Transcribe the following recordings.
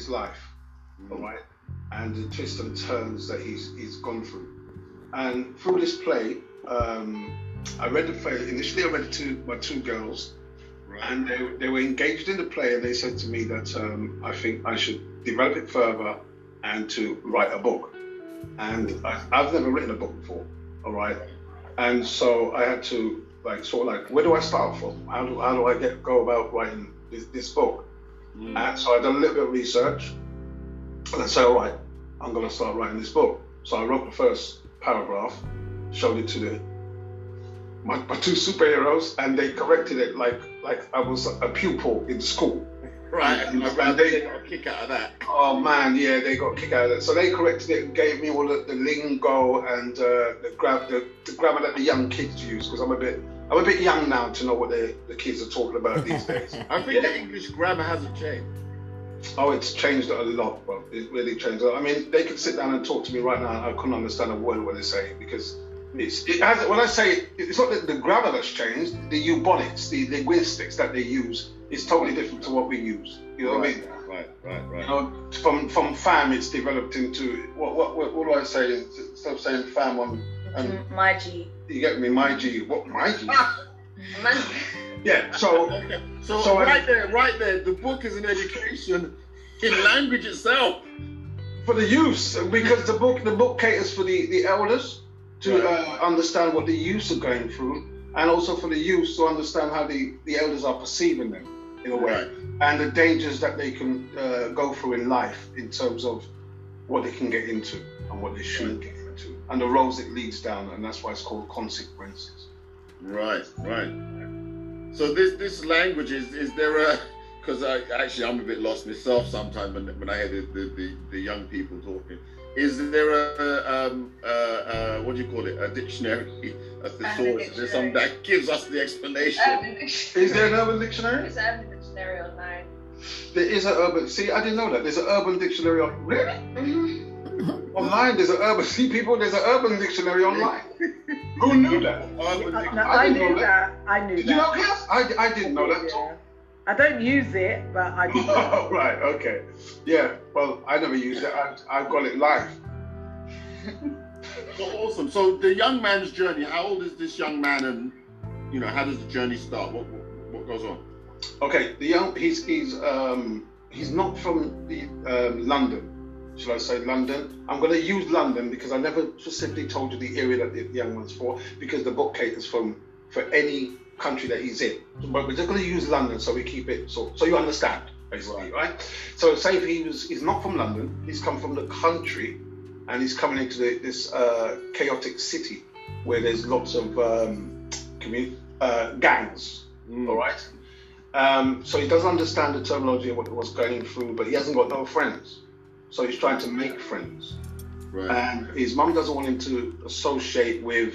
his life, Mm. all right, and the twists and turns that he's he's gone through. And through this play, um, I read the play. Initially, I read it to my two girls, Right. and they, they were engaged in the play, and they said to me that um, I think I should develop it further and to write a book. And I, I've never written a book before, all right, and so I had to like sort of like where do I start from? How do how do I get go about writing this, this book? Mm. And so I done a little bit of research, and I said, all right, I'm going to start writing this book. So I wrote the first paragraph, showed it to the my, my two superheroes, and they corrected it like like I was a pupil in school. Right. And- and they got a kick out of that. Oh man, yeah, they got a kick out of that. So they corrected it and gave me all the, the lingo and uh, the, gra- the the grammar that the young kids use because I'm a bit I'm a bit young now to know what the, the kids are talking about these days. I think the English grammar hasn't changed. Oh, it's changed a lot, bro. It really changed. a lot. I mean, they could sit down and talk to me right now, and I couldn't understand a word of what they're saying because it's it has. When I say it's not the, the grammar that's changed, the Ebonics, the linguistics that they use is totally different to what we use. You know what I mean? Right, right, right. You know, from from fam, it's developed into what what what, what do I say instead of saying fam on and Mm, My G. you get me my G. What my G? Yeah. So Okay. So, So I- right there, right there, the book is an education in language itself. for the youth because the book the book caters for the the elders to Right. uh, understand what the youths are going through and also for the youths to understand how the the elders are perceiving them in a way Right. and the dangers that they can uh, go through in life in terms of what they can get into and what they shouldn't get into and the roads it leads down and that's why it's called consequences Right, right. So this this language is is there a because I actually I'm a bit lost myself sometimes when, when I hear the, the, the, the young people talking. Is there a um uh, uh what do you call it a dictionary a thesaurus? Is there something that gives us the explanation? is there an urban dictionary It's a dictionary online. there is an urban see I didn't know that there's an urban dictionary on really online there's an urban see people there's an urban dictionary online who knew that Urban I, dic- no, I I knew know that. I knew Did you know, that. Cass? I, I didn't know that. Yeah. I don't use it, but I did. Oh, right, okay. Yeah, well, I never used it. I, I got it live. So awesome. So the young man's journey. How old is this young man, and you know how does the journey start? What what, what goes on? Okay, the young, he's, he's, um, he's not from the, um, London. Should I say London? I'm going to use London because I never specifically told you the area that the young one's for because the book caters from for any country that he's in. But we're just going to use London so we keep it so so you understand basically, right? So say if he was he's not from London, he's come from the country, and he's coming into the, this uh, chaotic city where there's lots of um, commu- uh, gangs. Mm. All right. Um, so he doesn't understand the terminology of what was going through, but he hasn't got no friends. So he's trying to make friends, Right. and his mum doesn't want him to associate with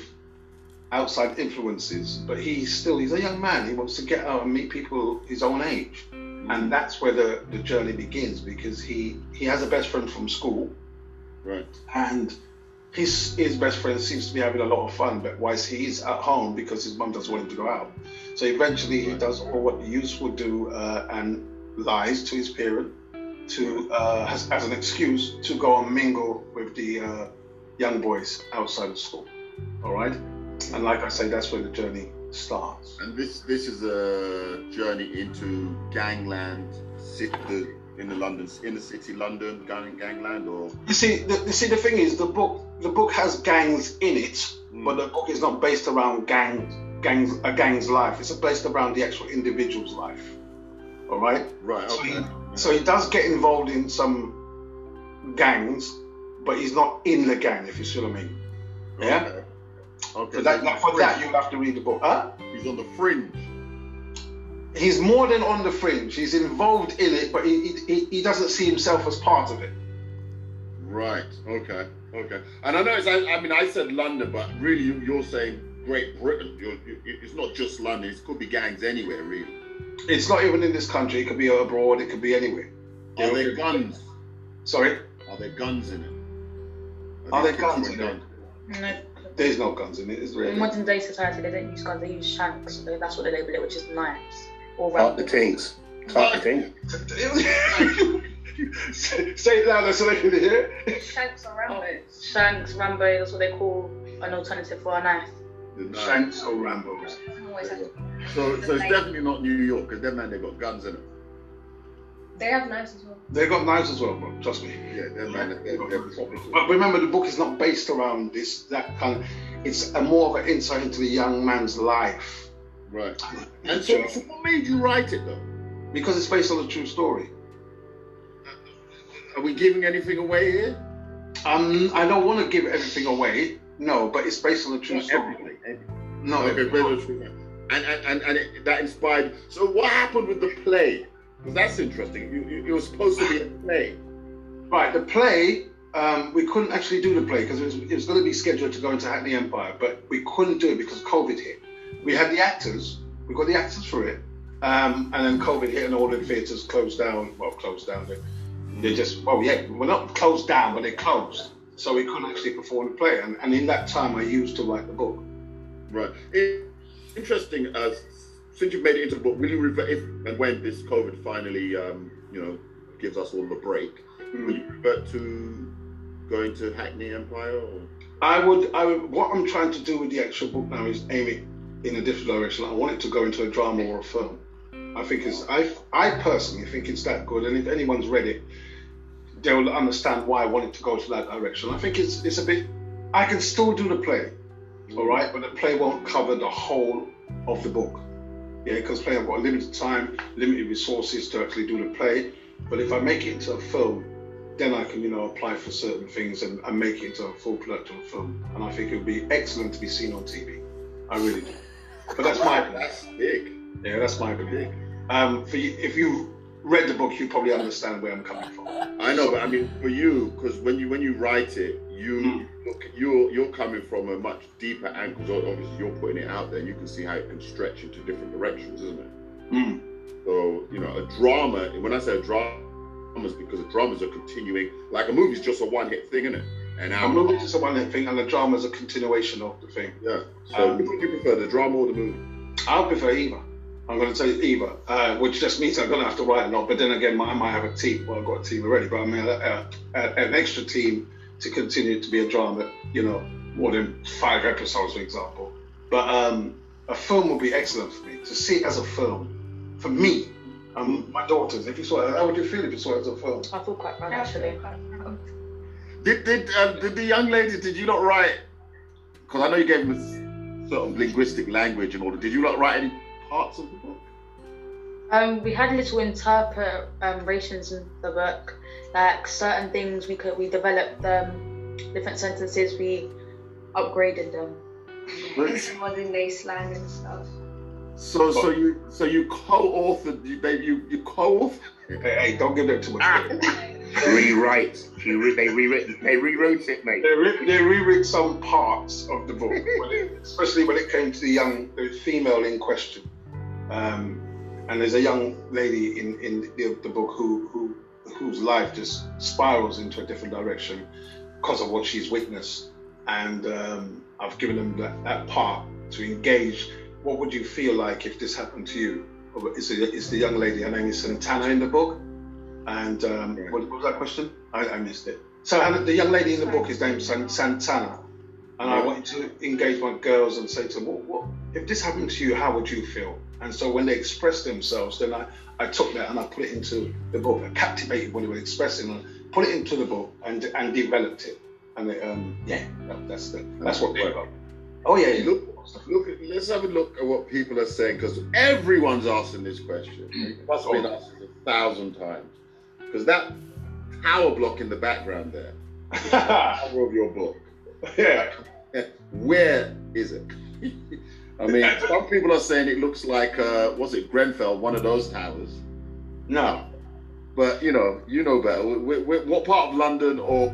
outside influences. But he's still he's a young man. He wants to get out and meet people his own age, and that's where the, the journey begins because he he has a best friend from school, Right. and his his best friend seems to be having a lot of fun, but whilst he's at home because his mum doesn't want him to go out. So eventually he does all what the youth would do uh, and lies to his parent to uh, as, as an excuse to go and mingle with the uh, young boys outside of school. All right, and like I say, that's where the journey starts. And this this is a journey into gangland, city, in the London, in the city, London, gang, gangland, or You see, the, you see, the thing is, the book the book has gangs in it, Mm. but the book is not based around gangs gangs a gang's life. It's based around the actual individual's life. All right. right? So Okay. he, so he does get involved in some gangs, but he's not in the gang, if you see what I mean. Yeah. Okay. Okay. So that, that, for that, you'll have to read the book. Huh? he's on the fringe. He's more than on the fringe. He's involved in it, but he, he, he doesn't see himself as part of it. Right. Okay. Okay. And I know it's. I, I mean, I said London, but really, you- you're saying Great Britain. You're, you, it's not just London. It could be gangs anywhere, really. It's not even in this country. It could be abroad. It could be anywhere. Are there okay. guns? Sorry, Are there guns in it? Are these there guns with in it? No. there's no guns in it. Is there? In modern day society, they don't use guns, they use shanks. So that's what they label it, which is knives. Or Talk the rifles. things. Talk the things. say, say it louder so they can hear. Shanks or Rambo? Shanks, Rambo, that's what they call an alternative for a knife. The knife. Shanks or Rambo's. I'm always have to- So, so it's definitely not New York because them man they got guns in it. They have knives as well. They got knives as well, bro. Trust me. Yeah, them man they're, they're. But remember, the book is not based around this that kind. Of, it's a more of an insight into the young man's life Right. And so, so what made you write it though? because it's based on a true story. Are we giving anything away here? Um, I don't want to give everything away. No, but it's based on a true Not story. everything, everything. No, Okay, very true. And and and, and it, that inspired. So what happened with the play? Because that's interesting. You, you, it was supposed to be a play. Right, the play, um, we couldn't actually do the play because it was, it was going to be scheduled to go into Hackney Empire, but we couldn't do it because COVID hit. We had the actors, we got the actors for it, um, and then COVID hit and all the theatres closed down. Well, closed down. They, they just, well, yeah, we're not closed down, but they closed. So we couldn't actually perform the play. And, and in that time, I used to write the book. Right. It, interesting. As since you've made it into the book, will you revert if and when this COVID finally, um, you know, gives us all the break? Will you revert to going to Hackney Empire? Or? I would, I would, what I'm trying to do with the actual book now is aim it in a different direction. I want it to go into a drama or a film. I think it's, I, I personally think it's that good, and if anyone's read it, they'll understand why I want it to go to that direction. I think it's, it's a bit, I can still do the play, all right, but the play won't cover the whole of the book. Yeah, because play I've got limited time, limited resources to actually do the play. But if I make it into a film, then I can, you know, apply for certain things and, and make it into a full production film. And I think it would be excellent to be seen on TV. I really do. But that's my That's big. yeah, that's my belief. Um, for you, if you read the book, you probably understand where I'm coming from. I know, but I mean, for you, because when you when you write it, you Mm. look, you're you're coming from a much deeper angle. So obviously, you're putting it out there. You can see how it can stretch into different directions, isn't it? Mm. So you know, a drama. When I say a drama, is because the dramas are continuing. Like a movie's just a one-hit thing, isn't it? And A movie is just a one hit thing, and the drama is a continuation of the thing. yeah. So Um, which would you prefer, the drama or the movie? I'll prefer either. I'm going to tell you either, uh, which just means I'm going to have to write a lot. But then again, I might have a team. Well, I've got a team already, but I mean, uh, uh, an extra team to continue to be a drama. You know, more than five episodes, for example. But um, a film would be excellent for me to see it as a film. For me, and my daughters. If you saw it, how would you feel if you saw it as a film? I feel quite proud actually. Did did um, did the young lady? Did you not write? Because I know you gave them sort of linguistic language and all. that. Did you not write any parts of the book? Um, we had little interpretations in the book, like certain things we could we developed um, different sentences we upgraded them. It's modern day slang and stuff. So so you so you co-authored you they you you co-authored Hey, hey, don't give them too much. credit. Rewrite. Re- they rewritten. They rewrote it, mate. They, re- they rewrote some parts of the book, when it- especially when it came to the young the female in question. Um, and there's a young lady in, in the, the book who, who whose life just spirals into a different direction because of what she's witnessed. And um, I've given them that, that part to engage. What would you feel like if this happened to you? It's, a, it's the young lady. Her name is Santana in the book. And um, Right. what, what was that question? I, I missed it. So the young lady in the book is named Santana, and I Yeah. wanted to engage my girls and say to them, what, what, if this happened to you, how would you feel? And so when they express themselves, then I, I took that and I put it into the book. I captivated what he was expressing and put it into the book and and developed it. And it, um, yeah, that, that's the, that's what they got. Oh yeah, yeah. Look, look. Let's have a look at what people are saying because everyone's asking this question. It must have been asked a thousand times because that power block in the background there, cover of your book. yeah. Where is it? I mean, some people are saying it looks like uh, what's it, Grenfell, one of those towers. No, But you know, you know better. Wh- wh- What part of London or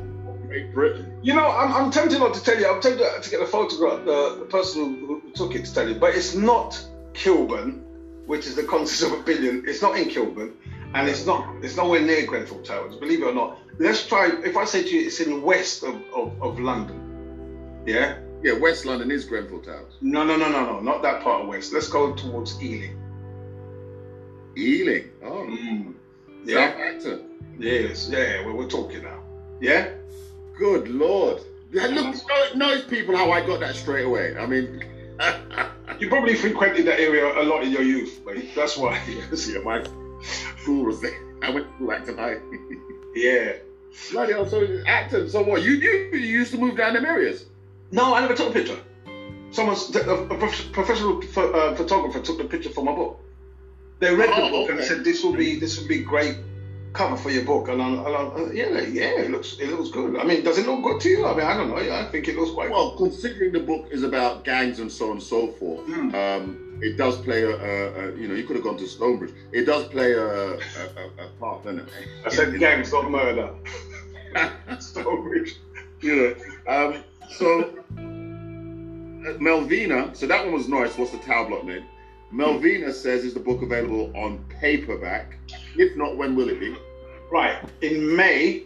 Great Britain? You know, I'm, I'm tempted not to tell you. I'm tempted to get the photograph, the, the person who, took it to tell you. But it's not Kilburn, which is the consist of a billion. It's not in Kilburn, and it's not. It's nowhere near Grenfell Towers. Believe it or not. Let's try. If I say to you, it's in west of, of, of London. Yeah. Yeah, West London is Grenfell Towers. No, no, no, no, no. Not that part of west. Let's go towards Ealing. Ealing. Oh, Mm. Yeah. Acton. Yes. Yeah. Well, we're talking now. Yeah. Good lord. Yeah, look, show- notice people how I got that straight away. I mean, You probably frequented that area a lot in your youth, mate. That's why. Yeah, my school was there. I went to Acton High. Yeah. Bloody hell, so Acton, so what? You, you, you used to move down them areas? No, I never took a picture. Someone, a, a prof- professional pho- uh, photographer, took the picture for my book. They read the Oh, book and okay. said this will be this will be great cover for your book. And I'm, and I'm uh, yeah, yeah, it looks it looks good. I mean, does it look good to you? I mean, I don't know. I think it looks quite. Well, considering the book is about gangs and so on and so forth, Hmm. um, it does play a, a, a, you know, you could have gone to Stonebridge. It does play a, a, a, a part, doesn't it? I said gangs, not murder. Stonebridge. you know. Um, so uh, Melvina, so that one was nice. What's the towel block name? Melvina says, is the book available on paperback? If not, when will it be? Right. In May,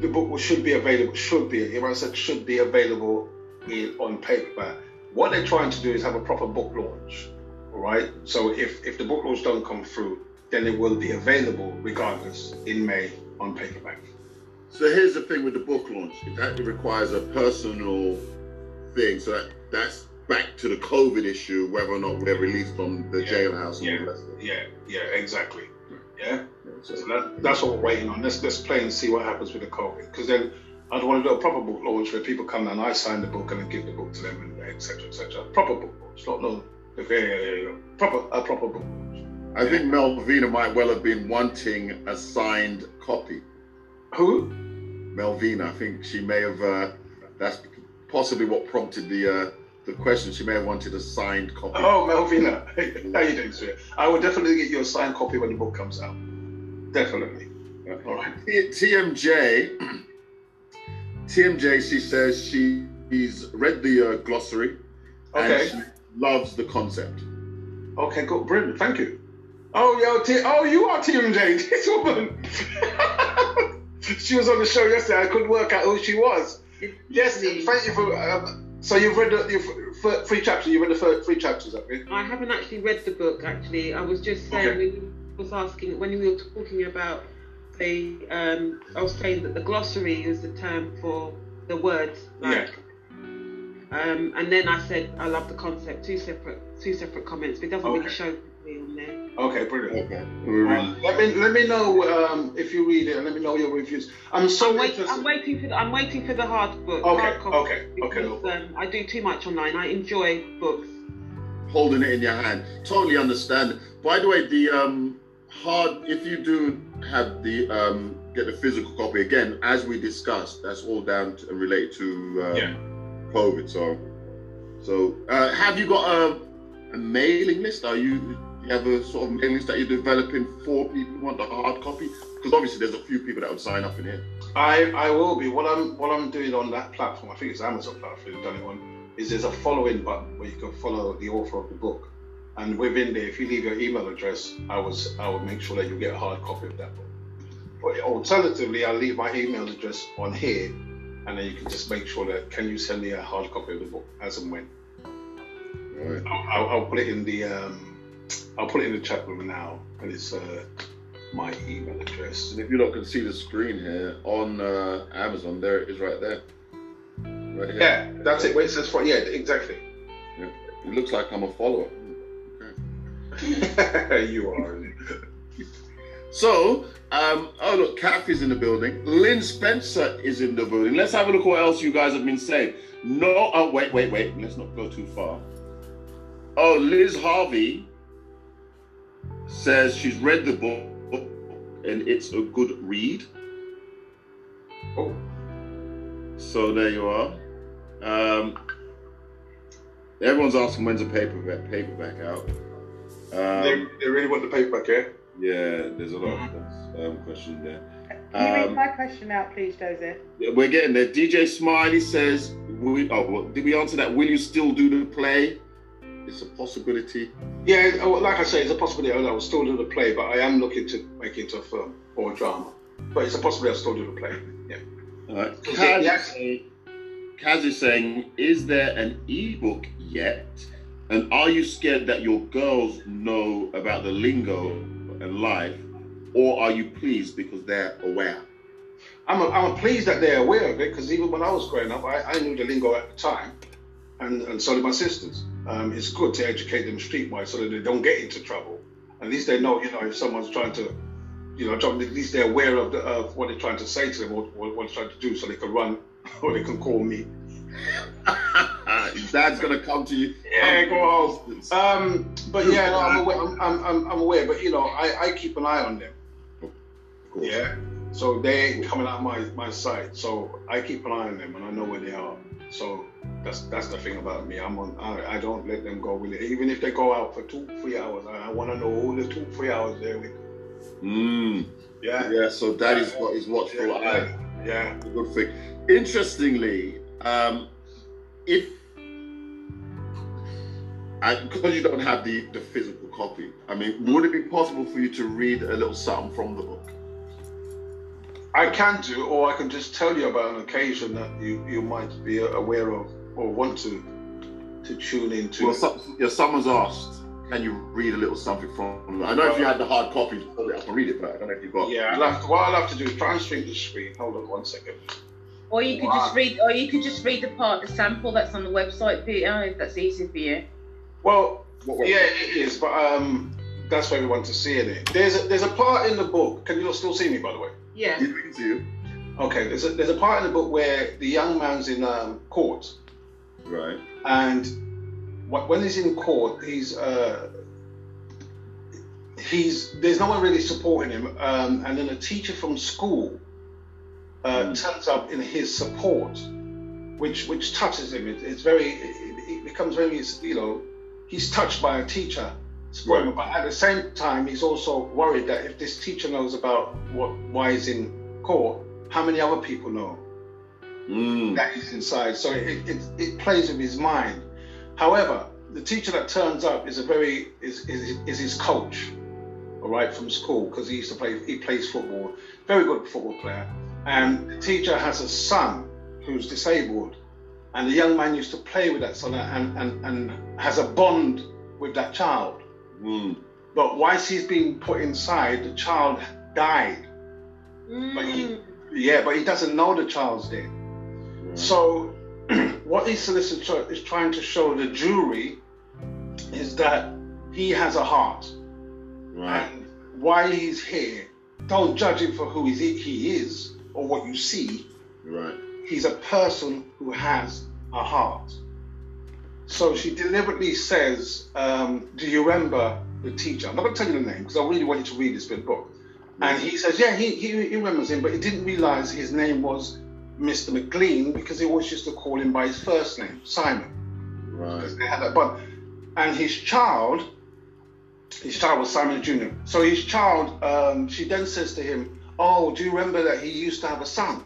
the book should be available. Should be. If I said should be available in, on paperback. What they're trying to do is have a proper book launch. All right. So if if the book launch don't come through, then it will be available regardless in May on paperback. So here's the thing with the book launch. It actually requires a personal thing. So that, that's back to the COVID issue, whether or not we're released from the Yeah. jailhouse and Yeah. all the rest of it. Yeah. Yeah. Exactly. Yeah. So- So that, that's what we're waiting on. Let's let's play and see what happens with the COVID. Because then I'd want to do a proper book launch where people come and I sign the book, and then give the book to them, and etc. etc. Proper book launch, not no. Yeah, yeah, yeah. Proper a proper book launch. I think Melvina might well have been wanting a signed copy. Who? Melvina, I think she may have. Uh, that's possibly what prompted the uh, the question. She may have wanted a signed copy. Oh, Melvina. How you doing, sir? I will definitely get you a signed copy when the book comes out. Definitely. All right. T- TMJ, TMJ, she says she's read the uh, glossary Okay. and she loves the concept. Okay, good. Brilliant. Thank you. Oh, yo, T- oh, you are TMJ. This woman. she was on the show yesterday. I couldn't work out who she was. Yes, thank you for. Um, so you've read the you've, three chapters. You read the three chapters, have you? I haven't actually read the book. Actually, I was just saying Okay. when you was asking when we were talking about the. Um, I was saying that the glossary is the term for the words. Like, Um, and then I said I love the concept. Two separate, two separate comments. But it doesn't Okay. really show me on there. Okay, brilliant. Okay. Um, let me let me know um, if you read it and let me know your reviews. I'm so I'm, wait. I'm waiting for the, I'm waiting for the hard book. Okay, hard copy, okay, okay, Because, no um, I do too much online. I enjoy books. Holding it in your hand, totally understand. By the way, the um, hard if you do have the um, get the physical copy again, as we discussed, that's all down to, and related to um, Yeah. COVID. So, so uh, have you got a, a mailing list? Are you you have a sort of mailing list that you're developing for people who want the hard copy? Because obviously there's a few people that would sign up in here. I, I will be. What I'm what I'm doing on that platform, I think it's Amazon platform you've done it on, is there's a following button where you can follow the author of the book. And within there, if you leave your email address, I was I will make sure that you get a hard copy of that book. But alternatively, I'll leave my email address on here, and then you can just make sure that can you send me a hard copy of the book as and when. Right. I'll, I'll, I'll put it in the um, I'll put it in the chat room now, and it's uh, my email address. And if you lot can see the screen here on uh, Amazon, there it is right there. Right here. Yeah, that's it. Where it says for yeah, exactly. It looks like I'm a follower. you are. So, um, oh look, Kathy's in the building. Lynn Spencer is in the building. Let's have a look what else you guys have been saying. No, oh wait, wait, wait. Let's not go too far. Oh, Liz Harvey says she's read the book and it's a good read. Oh. So there you are. Um, everyone's asking when's the paperback paperback out. they, Um, they really want the paperback, yeah? yeah, there's a lot of um, questions there. Can you read Um, my question out, please, Joseph? Yeah, We're getting there. DJ Smiley says, we, "Oh, well, did we answer that? Will you still do the play? It's a possibility." Yeah, oh, like I say, it's a possibility. I will still do the play, but I am looking to make it into a film or a drama. But it's a possibility I'll still do the play. Yeah. All right. Kaz, yes. is saying- Kaz is saying, "Is there an ebook yet? And are you scared that your girls know about the lingo and life or are you pleased because they're aware? I'm, I'm pleased that they're aware of it because even when I was growing up, I, I knew the lingo at the time, and, and so did my sisters. Um, it's good to educate them streetwise so that they don't get into trouble. At least they know, you know, if someone's trying to, you know, at least they're aware of, the, of what they're trying to say to them or, or what they're trying to do so they can run or they can call me. Dad's gonna come to you. Yeah, go home. Um, but yeah, no, I'm aware. I'm, I'm, I'm aware. But you know, I, I keep an eye on them. Yeah. So they ain't coming out my my sight. So I keep an eye on them and I know where they are. So that's that's the thing about me. I'm on. I, I don't let them go with it. Even if they go out for two, three hours, I, I want to know all the two, three hours they're with. Mm. Yeah. Yeah. So daddy's got his watchful Yeah. eye. Yeah. a good thing. Interestingly, um, if and because you don't have the, the physical copy, I mean, would it be possible for you to read a little something from the book? I can do, or I can just tell you about an occasion that you, you might be aware of or want to to tune into. Well, some, yeah, someone's asked, can you read a little something from? I know if you had the hard copy, you probably have to read it, but I don't know if you got. yeah, I'll have to, what I'll have to do is try and shrink the screen. Hold on one second. Or you could Wow. just read, or you could just read the part, the sample that's on the website, Peter, if that's easy for you. Well, What, what- yeah, it is, but um, that's why we want to see it. There's a, there's a part in the book. Can you still see me, by the way? Yeah. He's reading to you. Okay, there's a, there's a part in the book where the young man's in um, court, Right. and when he's in court, he's uh, he's there's no one really supporting him, um, and then a teacher from school uh, Mm. turns up in his support, which which touches him. It, it's very it, it becomes very you know he's touched by a teacher. him, But at the same time, he's also worried that if this teacher knows about what why he's in court, how many other people know? Mm. that is inside. So it, it, it plays with his mind. However, the teacher that turns up is a very is is, is his coach, all right, from school because he used to play. He plays football, very good football player. And the teacher has a son who's disabled, and the young man used to play with that son and and, and has a bond with that child. Mm. But whilst he's being put inside, the child died. But he, Mm. yeah, but he doesn't know the child's dead. So, what the solicitor is trying to show the jury is that he has a heart, Right. and why he's here. Don't judge him for who he he is or what you see. Right. He's a person who has a heart. So she deliberately says, um, "Do you remember the teacher?" I'm not going to tell you the name because I really want you to read this big book. And he says, "Yeah, he, he, he remembers him, but he didn't realize his name was Mr. McLean because he always used to call him by his first name, Simon." Right. because they had that bond. And his child, his child was Simon Jr. So his child, um, she then says to him, "Oh, do you remember that he used to have a son?"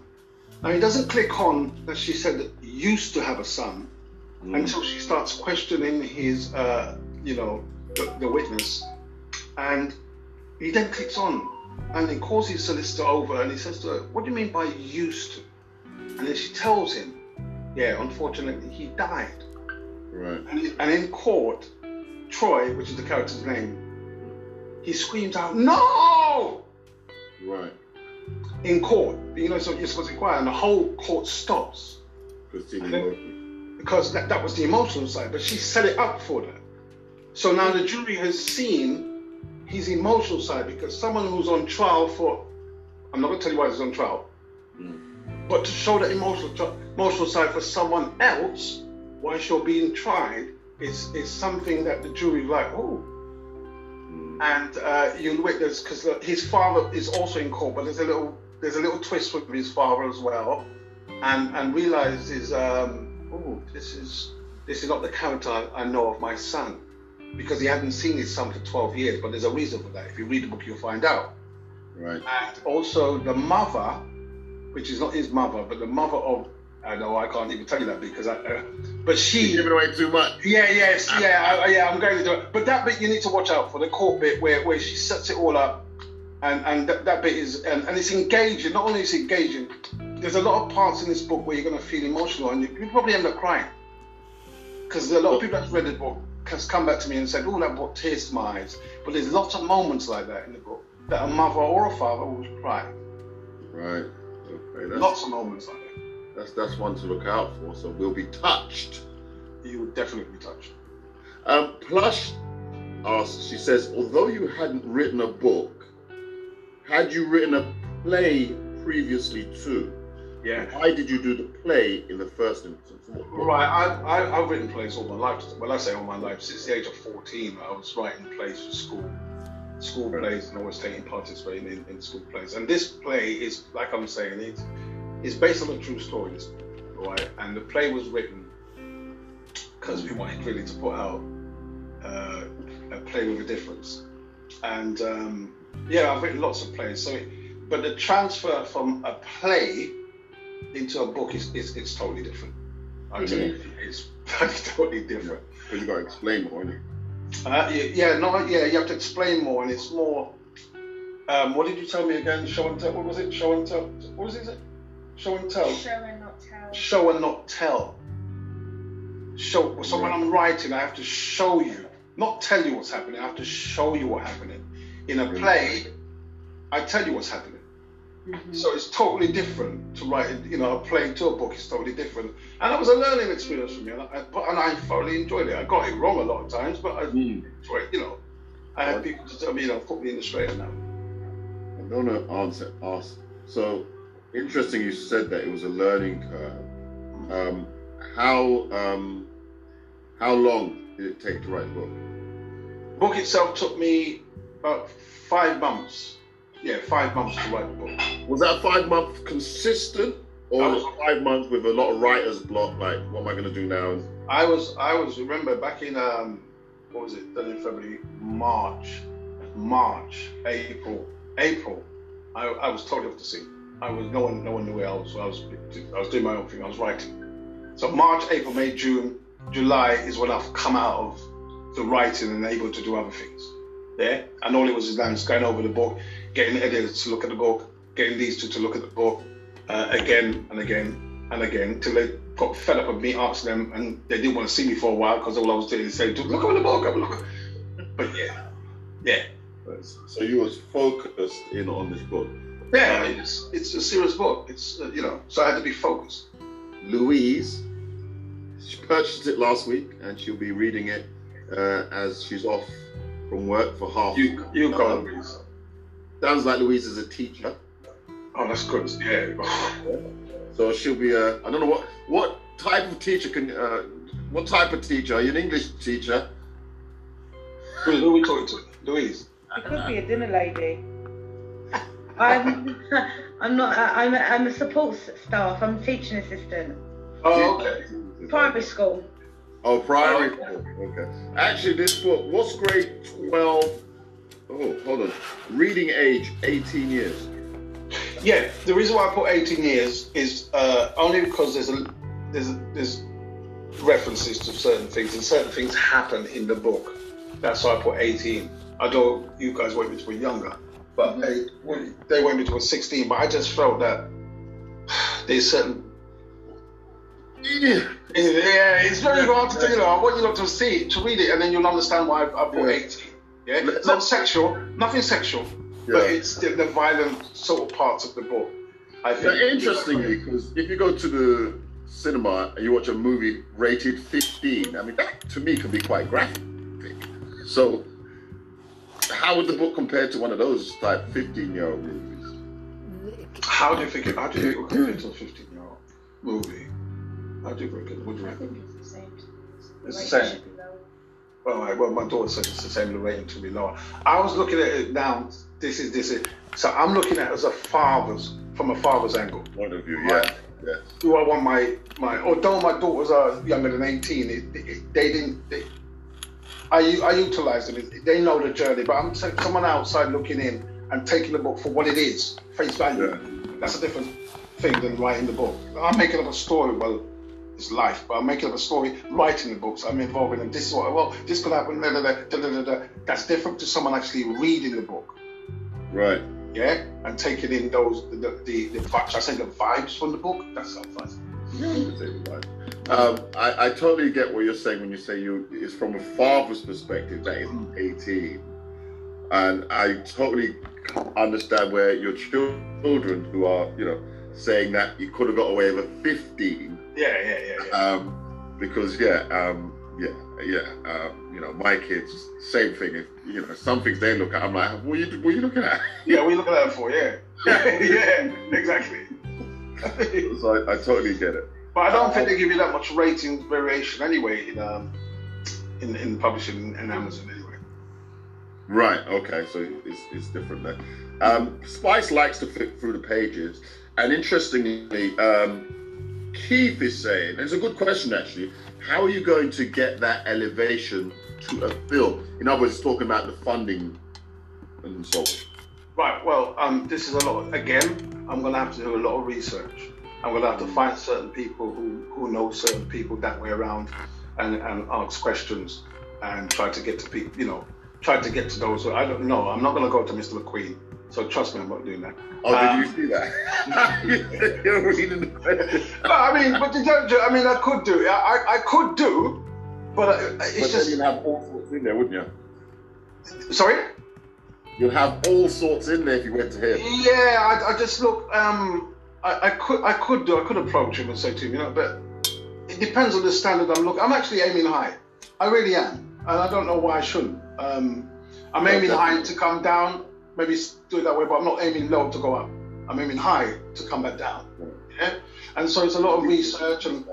Now he doesn't click on that she said that he used to have a son Mm. until she starts questioning his, uh, you know, the, the witness, and he then clicks on, and he calls his solicitor over, and he says to her, "What do you mean by used to?" And then she tells him, "Yeah, unfortunately, he died." Right. And, he- and in court, Troy, which is the character's name, he screams out, "No!" Right. in court. You know, so you're supposed to be quiet, and the whole court stops then- because that, that was the emotional side. But she set it up for that. So now the jury has seen his emotional side because someone who's on trial for, I'm not going to tell you why he's on trial, Mm. But to show that emotional emotional side for someone else whilst you're being tried is is something that the jury like, oh, Mm. and uh, you'll witness because his father is also in court, but there's a little there's a little twist with his father as well, and and realizes, um, oh, this is this is not the character I, I know of my son, because he hadn't seen his son for 12 years. But there's a reason for that. If you read the book, you'll find out. Right. And also the mother, which is not his mother, but the mother of I know I can't even tell you that because I, uh, but she You're giving away too much. yeah, yes, yeah, I, yeah. I'm going to do it. But that bit you need to watch out for the court bit where, where she sets it all up, and and that, that bit is and, and it's engaging. Not only is it engaging, there's a lot of parts in this book where you're going to feel emotional, and you, you probably end up crying because a lot of people that's read the book has come back to me and said, "Oh, that brought tears to my eyes." But there's lots of moments like that in the book. that a mother or a father would cry. Right. Okay. Lots of moments like that. that's that's one to look out for. So we'll be touched. You will definitely be touched. Um, Plush asks, she says, although you hadn't written a book, had you written a play previously too? Yeah. Why did you do the play in the first instance? Right, I, I, I've written plays all my life. Well, I say all my life, since the age of 14, I was writing plays for school, school plays, and always taking participating in, in school plays. And this play is, like I'm saying, it's, it's based on a true story, right? And the play was written because we wanted really to put out uh, a play with a difference. And um, yeah, I've written lots of plays. So, it, but the transfer from a play into a book is, is it's totally different. I tell you, it's totally different. Because you got to explain more. Innit? Uh, yeah, yeah, no, yeah, you have to explain more, and it's more. Um, what did you tell me again? Show and tell. What was it? Show and tell. What was it? Show and tell. Show and not tell. Show and not tell. Show. So when I'm writing, I have to show you, not tell you what's happening. I have to show you what's happening. In a play, I tell you what's happening. Mhm. So it's totally different to write, you know, a play to a book is totally different. And that was a learning experience for me, and I, and I thoroughly enjoyed it. I got it wrong a lot of times, but I Mm. enjoyed, you know. I had people to tell me, you know, put me in the straight and now. I'm going to answer, ask. So interesting you said that it was a learning curve. Um, how, um, how long did it take to write the book? Book itself took me about five months. Yeah, five months to write the book. Was that five months consistent? Or was it five months with a lot of writer's block? Like, what am I going to do now? I was, I was, remember back in, um, what was it, done in February, March, March, April, April, I, I was totally off the scene. I was, no one, no one knew where I was. I was, I was doing my own thing. I was writing. So March, April, May, June, July is when I've come out of the writing and able to do other things. Yeah, and all it was is then just going over the book, getting editors to look at the book, getting these two to look at the book, uh, again and again and again till they got fed up of me asking them, and they didn't want to see me for a while because all I was doing is saying, "Look at the book, have a look." But yeah, yeah, So you was focused in on this book. yeah. It's it's a serious book. It's uh, you know, so I had to be focused. Louise, she purchased it last week and she'll be reading it uh, as she's off from work for half. You you go, Louise. Sounds like Louise is a teacher. Oh, that's good. Yeah. So she'll be a, I don't know what, what type of teacher can, uh, what type of teacher? Are you an English teacher? Who, who are we talking to? Louise. It could be a dinner lady. I'm, I'm not. I'm a, I'm a support staff. I'm a teaching assistant. Oh, okay. Primary school. Oh, primary school. Okay. Actually, this book, what's grade 12? Oh, hold on. Reading age, 18 years. Yeah, the reason why I put 18 years is uh, only because there's a there's a, there's references to certain things and certain things happen in the book. That's why I put 18. I know you guys want me to be younger, but they, they want me to be 16. But I just felt that there's certain Yeah. yeah, it's very hard to do. You know, I want you not to see it, to read it, and then you'll understand why I, I put Yeah. 18. Yeah, it's not sexual, nothing sexual, but it's the, the violent sort of parts of the book. I think. Now, interestingly, because if you go to the cinema and you watch a movie rated 15, I mean, that to me can be quite graphic. So, how would the book compare to one of those type 15 year old movies? How do you think it? How do you think it will compare to a 15 year old movie? How do you think it? What do you I reckon? think it's the same. It's the same. Well, right, well, my daughter said it's the same. The rating to be lower. I was looking at it now. This is this is. So I'm looking at it as a father's from a father's angle. Point of view, yeah. Yeah. Do I want my my? Although my daughters are younger than 18, it, it, they didn't. They, I I utilize them. They know the journey, but I'm saying someone outside looking in and taking the book for what it is, face value. Yeah. That's a different thing than writing the book. I'm making up a story. Well, it's life, but I'm making up a story, writing the books. I'm involving them. This is what. Well, this could happen. Da, da, da. That's different to someone actually reading the book. Right. Yeah, and taking in those the the, the, vibes. I say the vibes from the book. That's how fun. Um, I, I totally get what you're saying when you say you it's from a father's perspective that isn't 18. and I totally understand where your children who are, you know, saying that you could have got away with a 15. Yeah, yeah, yeah, yeah. Um, because yeah, um, yeah, yeah. Um, you know, my kids, same thing. If you know, some things they look at, I'm like, what are you, what are you looking at? Yeah, what are you looking at for? Yeah, yeah, exactly. so I, I totally get it. But I don't think they give you that much rating variation anyway in um, in, in publishing and Amazon anyway. Right. Okay. So it's, it's different there. Um, Spice likes to flip through the pages, and interestingly, um, Keith is saying, and it's a good question actually. How are you going to get that elevation to a film? In other words, talking about the funding and so on. Right. Well, um, this is a lot. Again, I'm going to have to do a lot of research. I'm going to have to find certain people who, who know certain people that way around, and, and ask questions and try to get to people. You know, try to get to those. I don't know. I'm not going to go to Mr. McQueen. So trust me, I'm not doing that. Oh, Um, did you see that? You're reading the question. No, I mean, but you don't. do- I mean, I could do. I, I, I could do, but it's But then just. you'd have all sorts in there, wouldn't you? Sorry. You'd have all sorts in there if you went to him. Yeah, I, I just look. Um, I, I could, I could do. I could approach him and say to him, you know, but it depends on the standard I'm looking. I'm actually aiming high. I really am, and I don't know why I shouldn't. Um, I'm Yeah, aiming high to come down. Maybe do it that way, but I'm not aiming low to go up. I'm aiming high to come back down. Yeah, and so it's a lot of research and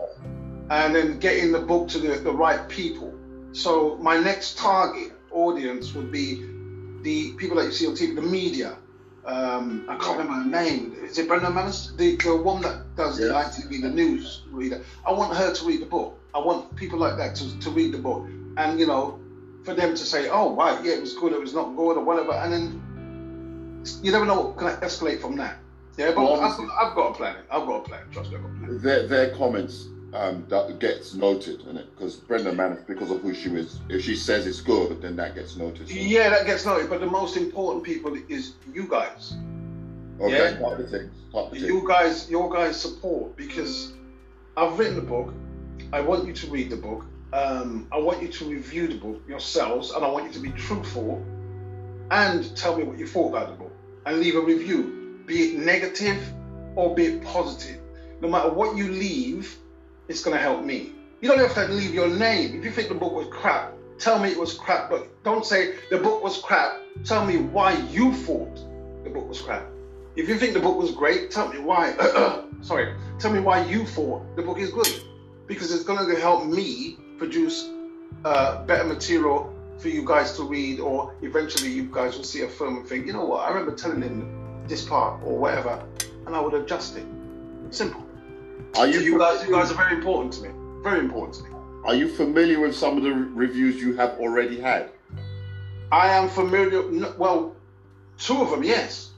and then getting the book to the, the right people. So my next target audience would be the people that you see on TV, the media. Um, I can't remember her name. Is it Brenda Manners? The, the one that does the ITV, the news reader. I want her to read the book. I want people like that to, to read the book. And, you know, for them to say, oh, right, yeah, it was good, it was not good, or whatever. And then you never know what can escalate from that. Yeah, but Well, I've, I've got a plan. I've got a plan. Trust me, I've got a plan. Their, their comments um, that gets noted, and it because Brenda Mann, because of who she is, if she says it's good, then that gets noticed. Yeah, that gets noted. But the most important people is you guys. Okay, Yeah. top the things, top the you guys your guys support because I've written the book. I want you to read the book. Um, I want you to review the book yourselves, and I want you to be truthful and tell me what you thought about the book and leave a review, be it negative or be it positive. No matter what you leave, it's going to help me. You don't have to leave your name. If you think the book was crap, tell me it was crap, but don't say the book was crap. Tell me why you thought the book was crap. If you think the book was great, tell me why. sorry, tell me why you thought the book is good, because it's going to help me produce uh, better material for you guys to read, or eventually you guys will see a film and think, you know what, I remember telling him this part or whatever, and I would adjust it. Simple. Are You, you, you guys, you guys are very important to me. Very important to me. are you familiar with some of the reviews you have already had? I am familiar. Well, two of them, yes.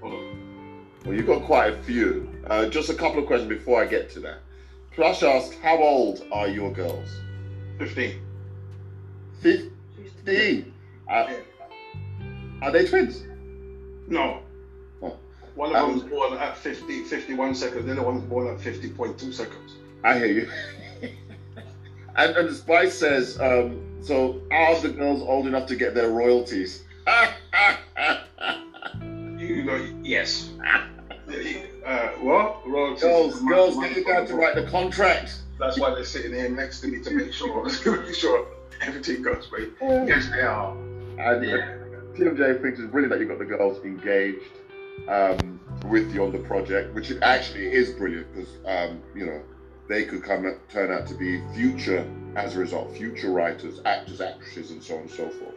Well, you've got quite a few. Uh, just a couple of questions before I get to that. Plush asks, how old are your girls? Fifteen. 15. Uh, are they twins? No. Oh. One of Um, them was born at 50, 51 seconds, the other one was born at 50.2 seconds. I hear you. and, and the Spice says, um, so are the girls old enough to get their royalties? You know, yes. Uh, what? Royalties. girls, girls, get your dad to write the contract. That's why they're sitting here next to me to make sure, to make sure everything goes right. Yes, they are. And uh, Tim J thinks it's brilliant that you've got the girls engaged um, with you on the project, which it actually is brilliant because um, you know they could come and turn out to be future, as a result, future writers, actors, actresses, and so on and so forth.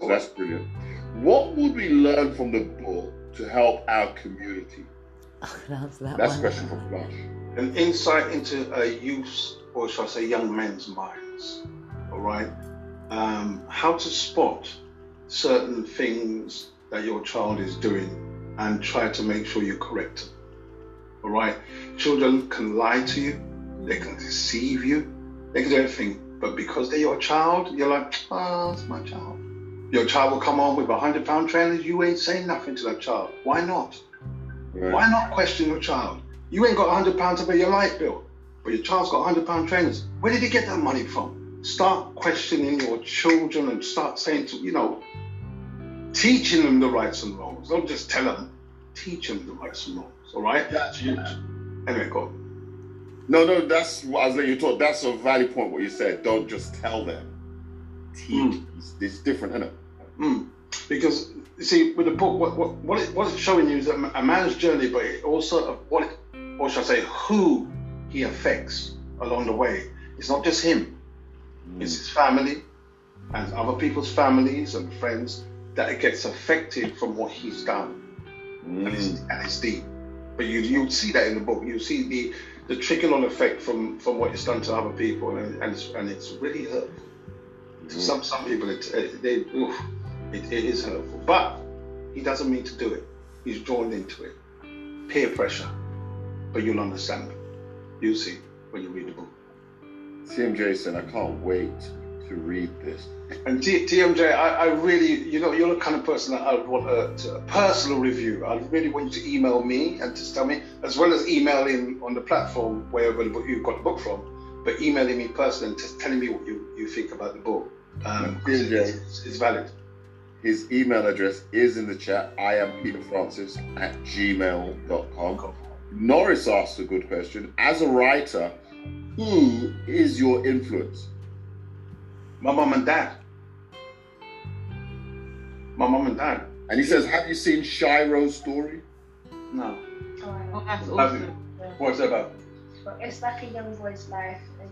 So that's brilliant. What would we learn from the book to help our community? I can answer that That's a question for Flash. An insight into a youth's, or shall I say, young men's minds. All right. Um, how to spot certain things that your child is doing and try to make sure you correct them. All right. Children can lie to you, they can deceive you, they can do everything. But because they're your child, you're like, oh, it's my child. Your child will come on with a hundred pound trainers. You ain't saying nothing to that child. Why not? Right. Why not question your child? You ain't got a hundred pounds to pay your light bill, but your child's got a hundred pound trainers. Where did he get that money from? Start questioning your children and start saying to you know, teaching them the rights and wrongs. Don't just tell them, teach them the rights and wrongs. All right? That's So you- Anyway, go. on. No, no, that's what I was letting you talk. That's a valid point. What you said. Don't just tell them. Teach. It's, it's different, isn't it? Mm. Because you see, with the book, what what what, it, what it's showing you is a, a man's journey, but it also what, it, or should I say, who he affects along the way. It's not just him; it's his family and other people's families and friends that it gets affected from what he's done, and, it's, Mm. and it's deep. But you you see that in the book. You see the the trickle on effect from from what it's done to other people, and and it's, and it's really hurtful. To some some people, it, it they oof, it, it is hurtful. But he doesn't mean to do it. He's drawn into it. Peer pressure. But you'll understand. You'll see when you read the book. Tim Jason, I can't wait to read this. And T- TMJ, I, I really, you know, you're the kind of person that I would want a, a personal review. I really want you to email me and just tell me, as well as emailing on the platform wherever book, you've got the book from, but emailing me personally and just telling me what you, you think about the book. Um, TMJ. it's, it's valid. His email address is in the chat. I am Peter Francis at gmail.com. Norris asked a good question. As a writer, who is your influence? My mum and dad. My mum and dad. And he says, Have you seen Shiro's story? No. Oh, that's Have awesome. What's that about? But it's like a young boy's life, and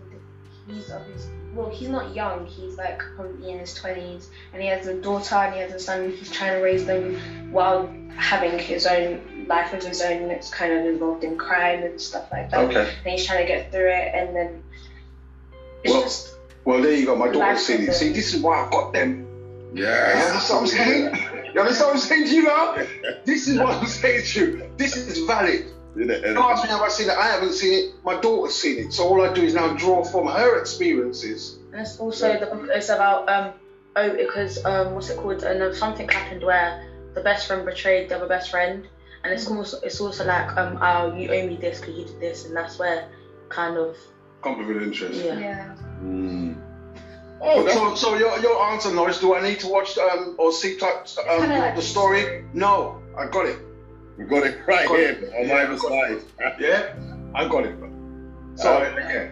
he's obviously well, he's not young. He's like probably in his twenties, and he has a daughter and he has a son. He's trying to raise them while having his own life of his own. That's kind of involved in crime and stuff like that. Okay. And he's trying to get through it, and then it's Well- just Well, there you go. My daughter's Life seen it. See, this is why I've got them. Yeah. You Yes. understand what I'm saying? You understand what I'm saying to you now? This is what I'm saying to you. This is valid. Isn't it? You ask me have I seen it? I haven't seen it. My daughter's seen it. So all I do is now draw from her experiences. And it's also the book is about um oh because um what's it called and then something happened where the best friend betrayed the other best friend and it's also it's also like um oh you owe me this because you did this and that's where kind of Conflict of interest. yeah. yeah. Mm. Oh, that's, So, so your, your answer, Norris, do I need to watch um, or see type, um, kinda like- the story? No, I got it. We got it right Got here it. on Yeah, side. Yeah, I got it. So, yeah.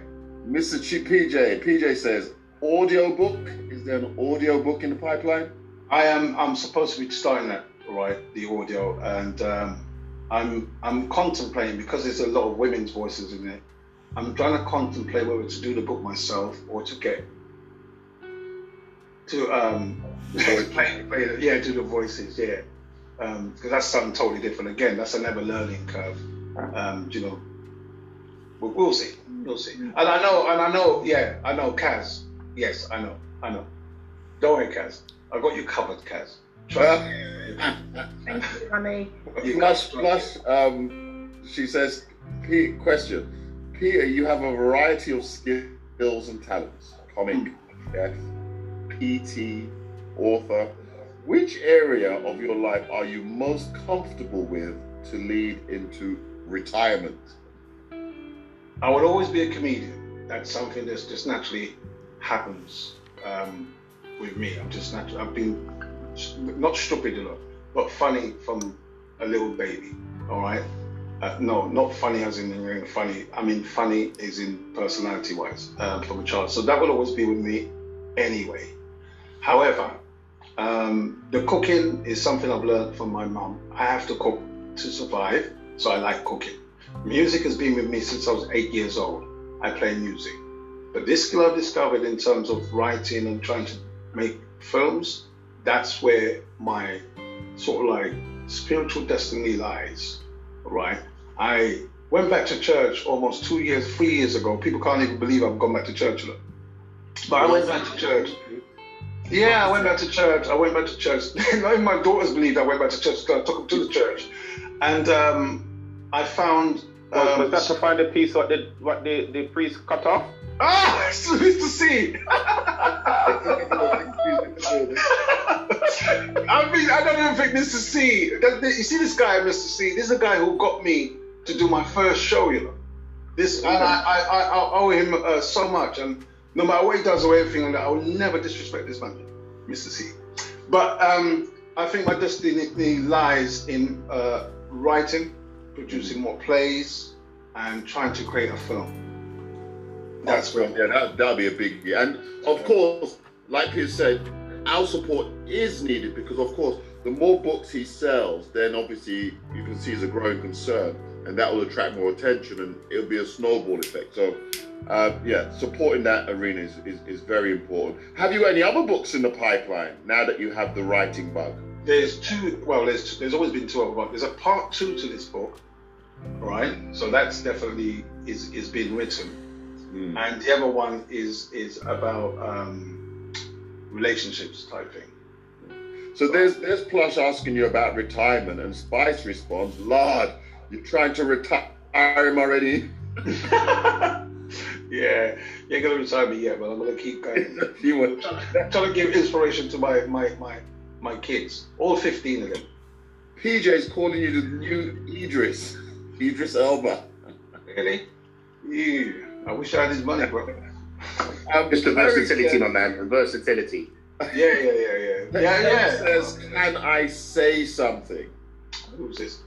Mr. Ch- PJ, PJ says, audio book. Is there an audio book in the pipeline? I am. I'm supposed to be starting that, right? The audio, and um, I'm I'm contemplating because there's a lot of women's voices in it. I'm trying to contemplate whether to do the book myself or to get to um play, play the- yeah do the voices yeah because that's something totally different. Again that's another learning curve. Um you know we'll, we'll see. We'll see. And I know and I know yeah I know Kaz. Yes I know. I know. Don't worry Kaz. I got you covered Kaz. Trust me. Thank you, honey. Plus, um, she says, P- question, Peter, you have a variety of skills and talents. Comic, chef, PT, author. Which area of your life are you most comfortable with to lead into retirement? I would always be a comedian. That's something that's just naturally happens um, with me. I'm just natural. I've been not stupid lot, but funny from a little baby. All right. Uh, no, not funny as in funny. I mean funny is in personality wise um, from a child. So that will always be with me anyway. However, um, the cooking is something I've learned from my mum. I have to cook to survive, so I like cooking. Music has been with me since I was eight years old. I play music. But this skill I've discovered in terms of writing and trying to make films, that's where my sort of like spiritual destiny lies. Right? I went back to church almost two years, three years ago. People can't even believe I've gone back to church. But I went back to church. Yeah, I went back to church. I went back to church. Not even my daughters believed I went back to church. So I took them to the church, and um, I found. Was, Um, was that to find the piece what the what the, the priest cut off? Ah, it's Mr. C. I mean, I don't even think Mr. C. You see this guy, Mr. C. This is a guy who got me to do my first show. You know, this, and I, I, I, I owe him uh, so much. And no matter what he does or that, I will never disrespect this man, Mr. C. But um, I think my destiny lies in uh, writing, producing more plays, and trying to create a film. That's right. Yeah, that that'll be a big. Yeah. And of course, like Peter said, our support is needed because, of course, the more books he sells, then obviously you can see is a growing concern, and that will attract more attention, and it'll be a snowball effect. So, uh, yeah, supporting that arena is, is, is very important. Have you any other books in the pipeline now that you have the writing bug? There's two. Well, there's there's always been two other books. There's a part two to this book, right? So that's definitely is is being written, Mm. and the other one is is about um, relationships type thing. So there's there's Plush asking you about retirement, and Spice responds, "Lord, you're trying to retire him already." yeah, you ain't gonna retire me yet, but I'm gonna keep going. he went, trying to give inspiration to my my my my kids, all 15 of them. PJ's calling you the new Idris, Idris Elba. Really? You. I wish I had his money, bro. Um, Just the versatility, my man. The versatility. Yeah, yeah, yeah, yeah. Yeah, yeah. Says, can I say something? Who's this?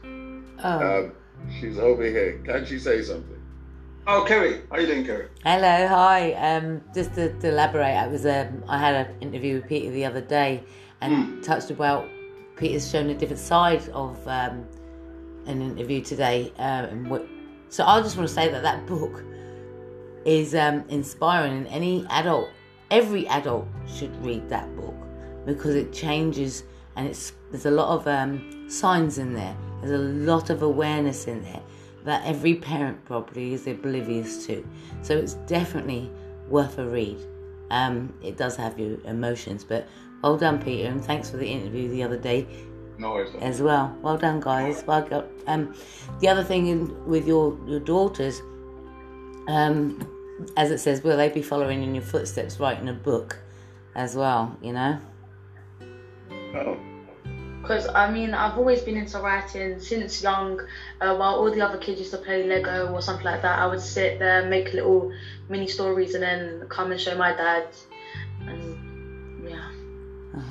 Oh. Um, she's over here. Can she say something? Oh, Kerry. How are you doing, Kerry? Hello, hi. Um, just to, to elaborate, I was um, I had an interview with Peter the other day, and touched about Peter's shown a different side of um, an interview today. Um, and what, so I just want to say that that book is um, inspiring, and any adult, every adult should read that book because it changes, and it's there's a lot of um, signs in there. There's a lot of awareness in there that every parent probably is oblivious to. So it's definitely worth a read. Um, it does have your emotions, but well done, Peter, and thanks for the interview the other day No worries. as well. Well done, guys. Well done. Um, the other thing in, with your your daughters, um, as it says, will they be following in your footsteps, writing a book as well? You know. Oh, Because I mean, I've always been into writing since young. Uh, while all the other kids used to play Lego or something like that, I would sit there, make little mini stories, and then come and show my dad. And yeah,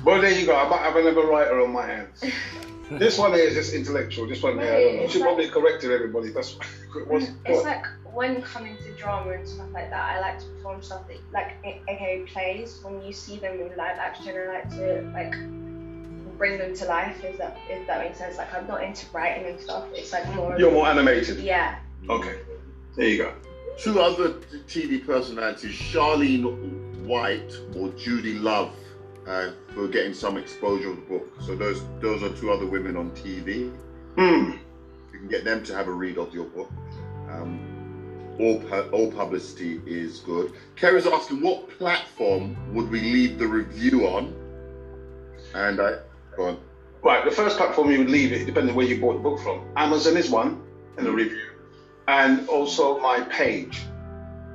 Well, there you go. I might have another writer on my hands. this one here is just intellectual. This one here, I don't know. She like- probably corrected everybody. That's what's, It's what? like when coming to drama and stuff like that, I like to perform stuff that, like, a- aka plays. When you see them in live action, I like to like bring them to life. Is that if that makes sense? Like, I'm not into writing and stuff. It's like more. You're more animated. Yeah. Okay. There you go. two other TV personalities, Charlene White or Judi Love, uh, for getting some exposure of the book. So those those are two other women on TV. Hmm. You can get them to have a read of your book. Um, all, pu- all publicity is good. Kerry's asking, what platform would we leave the review on? And I, go on. Right. The first platform you would leave it, depending where you bought the book from. Amazon is one, in the review, and also my page.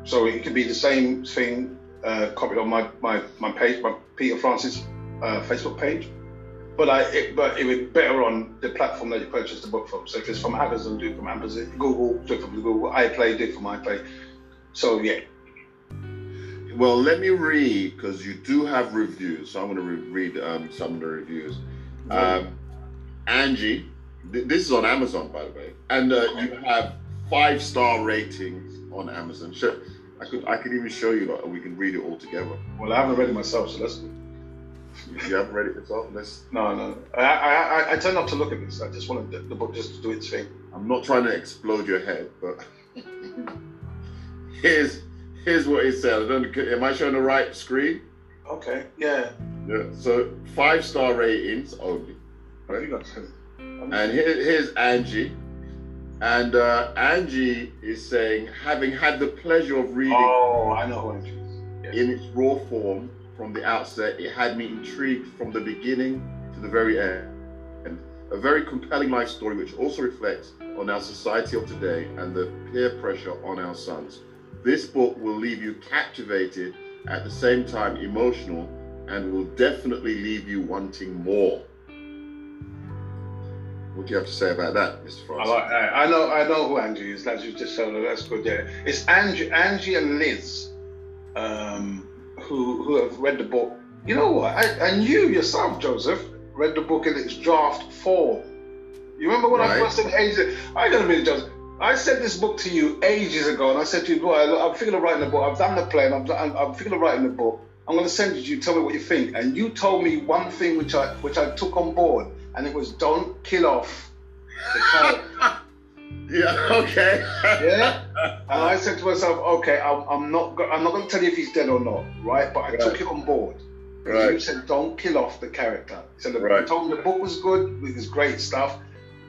So it could be the same thing uh, copied on my, my, my page, my Peter Francis uh, Facebook page. But I, it, but it would be better on the platform that you purchased the book from. So if it's from Amazon, do it from Amazon. Google, do it from Google. iPlay, do it from iPlay. So yeah, Well, let me read because you do have reviews. So I'm going to re- read um, some of the reviews. Um, Angie, th- this is on Amazon, by the way, and uh, you have five star ratings on Amazon. Sure, I could I could even show you that, and we can read it all together. well, I haven't read it myself, so that's You, you haven't read it yourself? Let's. no, no. I, I, I, I tend not to look at this. I just want the, the book just to do its thing. I'm not trying to explode your head, but here's here's what it said. I don't. Am I showing the right screen? Okay, yeah. Yeah. So five star ratings only. What have you got? And here, here's Angie. And uh, Angie is saying, having had the pleasure of reading Oh, I know Angie. Yes. in its raw form from the outset, it had me intrigued from the beginning to the very end. And a very compelling life story which also reflects on our society of today and the peer pressure on our sons. This book will leave you captivated, at the same time emotional, and will definitely leave you wanting more. What do you have to say about that, Mr. I Frost? like that. I know, I know who Angie is. That's just her. That's good. Yeah, it's Angie, Angie and Liz, um, who who have read the book. You know what? I, and you yourself, Joseph, read the book in its draft form. You remember when I first said ages? I don't mean just. I sent this book to you ages ago, and I said to you, "Boy, I'm thinking of writing a book. I've done the play, and I'm, I'm, I'm thinking of writing the book. I'm going to send it to you. Tell me what you think." And you told me one thing which I which I took on board, and it was don't kill off the character. Yeah. Okay. Yeah. And I said to myself, okay, I'm, I'm not go- I'm not going to tell you if he's dead or not, right? But I Right. took it on board. Because You said don't kill off the character. So the, Right. told me the book was good, it was great stuff.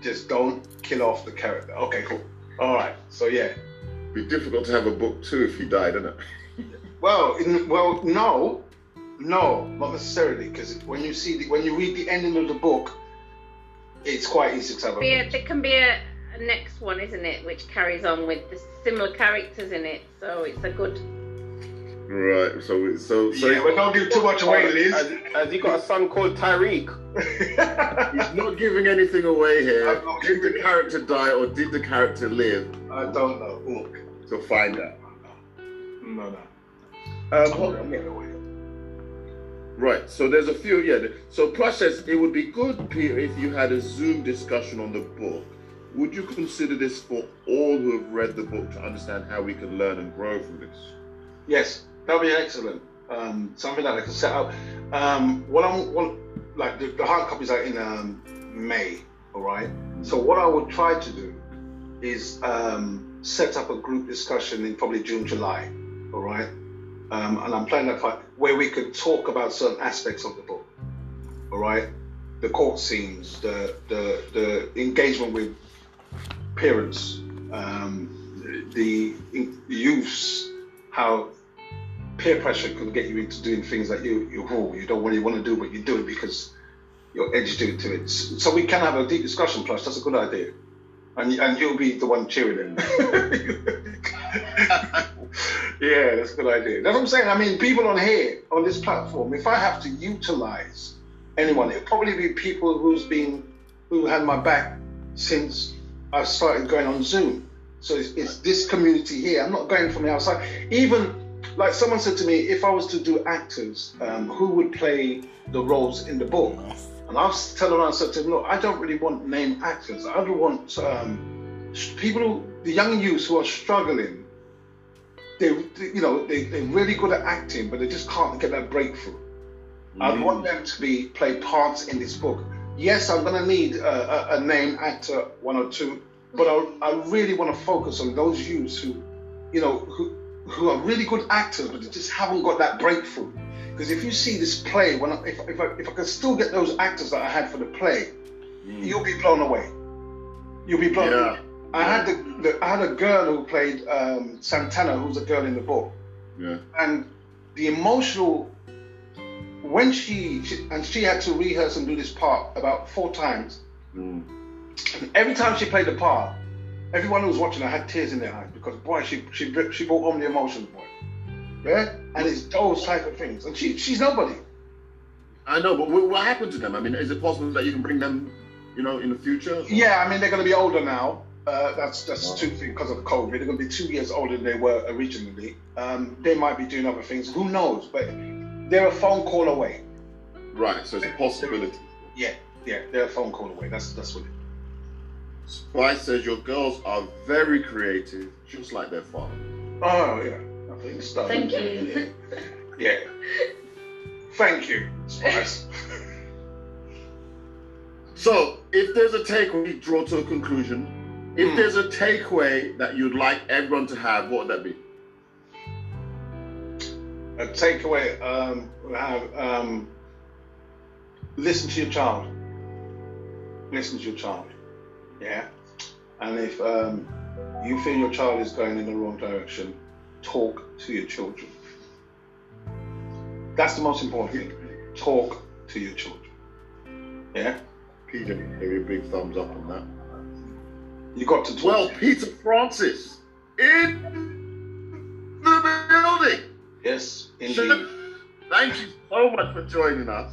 Just don't kill off the character. Okay, cool. All right. So yeah. Be difficult to have a book too if he died, isn't it? Well, in, well, no, no, not necessarily, because when you see the, when you read the ending of the book, it's quite easy to have Be a. a, there can be a, a next one, isn't it, which carries on with the similar characters in it. So it's a good. Right. So so so Yeah, but don't give too much away, Liz. Has, has he got a son called Tyreek? He's not giving anything away here. Did the character die or did the character live? I don't know. Look, So find out. no, no. Um, I'm not giving it away. Right. So there's a few. Yeah. So process. It would be good, Peter, if you had a Zoom discussion on the book. Would you consider this for all who have read the book to understand how we can learn and grow from this? Yes, that would be excellent. Um, something that I can set up. Um, what I'm, what, like the, the hard copy's out in um, May, all right. So what I would try to do is um, set up a group discussion in probably June, July, all right. Um, and I'm planning that for, where we could talk about certain aspects of the book, all right. The court scenes, the the the engagement with parents, um, the, the how peer pressure can get you into doing things that you you, oh, you don't really want to do, but you do it because you're edged into it. So we can have a deep discussion. Plus, that's a good idea, and and you'll be the one cheering it. yeah, that's a good idea. That's what I'm saying. I mean, people on here on this platform, if I have to utilize anyone, it'll probably be people who's been who had my back since I started going on Zoom. So it's, it's this community here. I'm not going from the outside. Even like someone said to me, if I was to do actors, um, who would play the roles in the book? And I was telling around, said to him, look, I don't really want name actors. I don't want um, people, who, the young youths who are struggling. They, you know, they, they're really good at acting, but they just can't get that breakthrough. I want them to be play parts in this book. Yes, I'm going to need a, a, a name actor, one or two, but I, I really want to focus on those youths who, you know, who who are really good actors, but they just haven't got that breakthrough. Because if you see this play, when I, if, if, I, if I can still get those actors that I had for the play, you'll be blown away. You'll be blown. Yeah. I had the, the I had a girl who played um, Santana, who's a girl in the book, Yeah. and the emotional when she, she and she had to rehearse and do this part about four times. Mm. And every time she played the part, everyone who was watching her had tears in their eyes because boy, she she she brought home the emotions, boy. Yeah, and it's those type of things, and she she's nobody. I know, but what, what happened to them? I mean, is it possible that you can bring them, you know, in the future? Yeah, I mean they're going to be older now. Uh, that's that's two things because of COVID. They're going to be two years older than they were originally. Um, they might be doing other things. Who knows? But they're a phone call away. Right. So it's a possibility. Yeah, yeah, they're a phone call away. That's that's what it. Spice says your girls are very creative, just like their father. Oh yeah, I think so. Thank you. Yeah. Thank you, Spice. So, if there's a takeaway, draw to a conclusion. If Hmm. there's a takeaway that you'd like everyone to have, what would that be? a takeaway um, have um, listen to your child. Listen to your child. Yeah. And if um, you feel your child is going in the wrong direction, talk to your children. That's the most important thing. Talk to your children. Yeah. Peter, give you a big thumbs up on that. You got to talk. Well, Peter Francis in the building. yes, indeed. Thank you so much for joining us.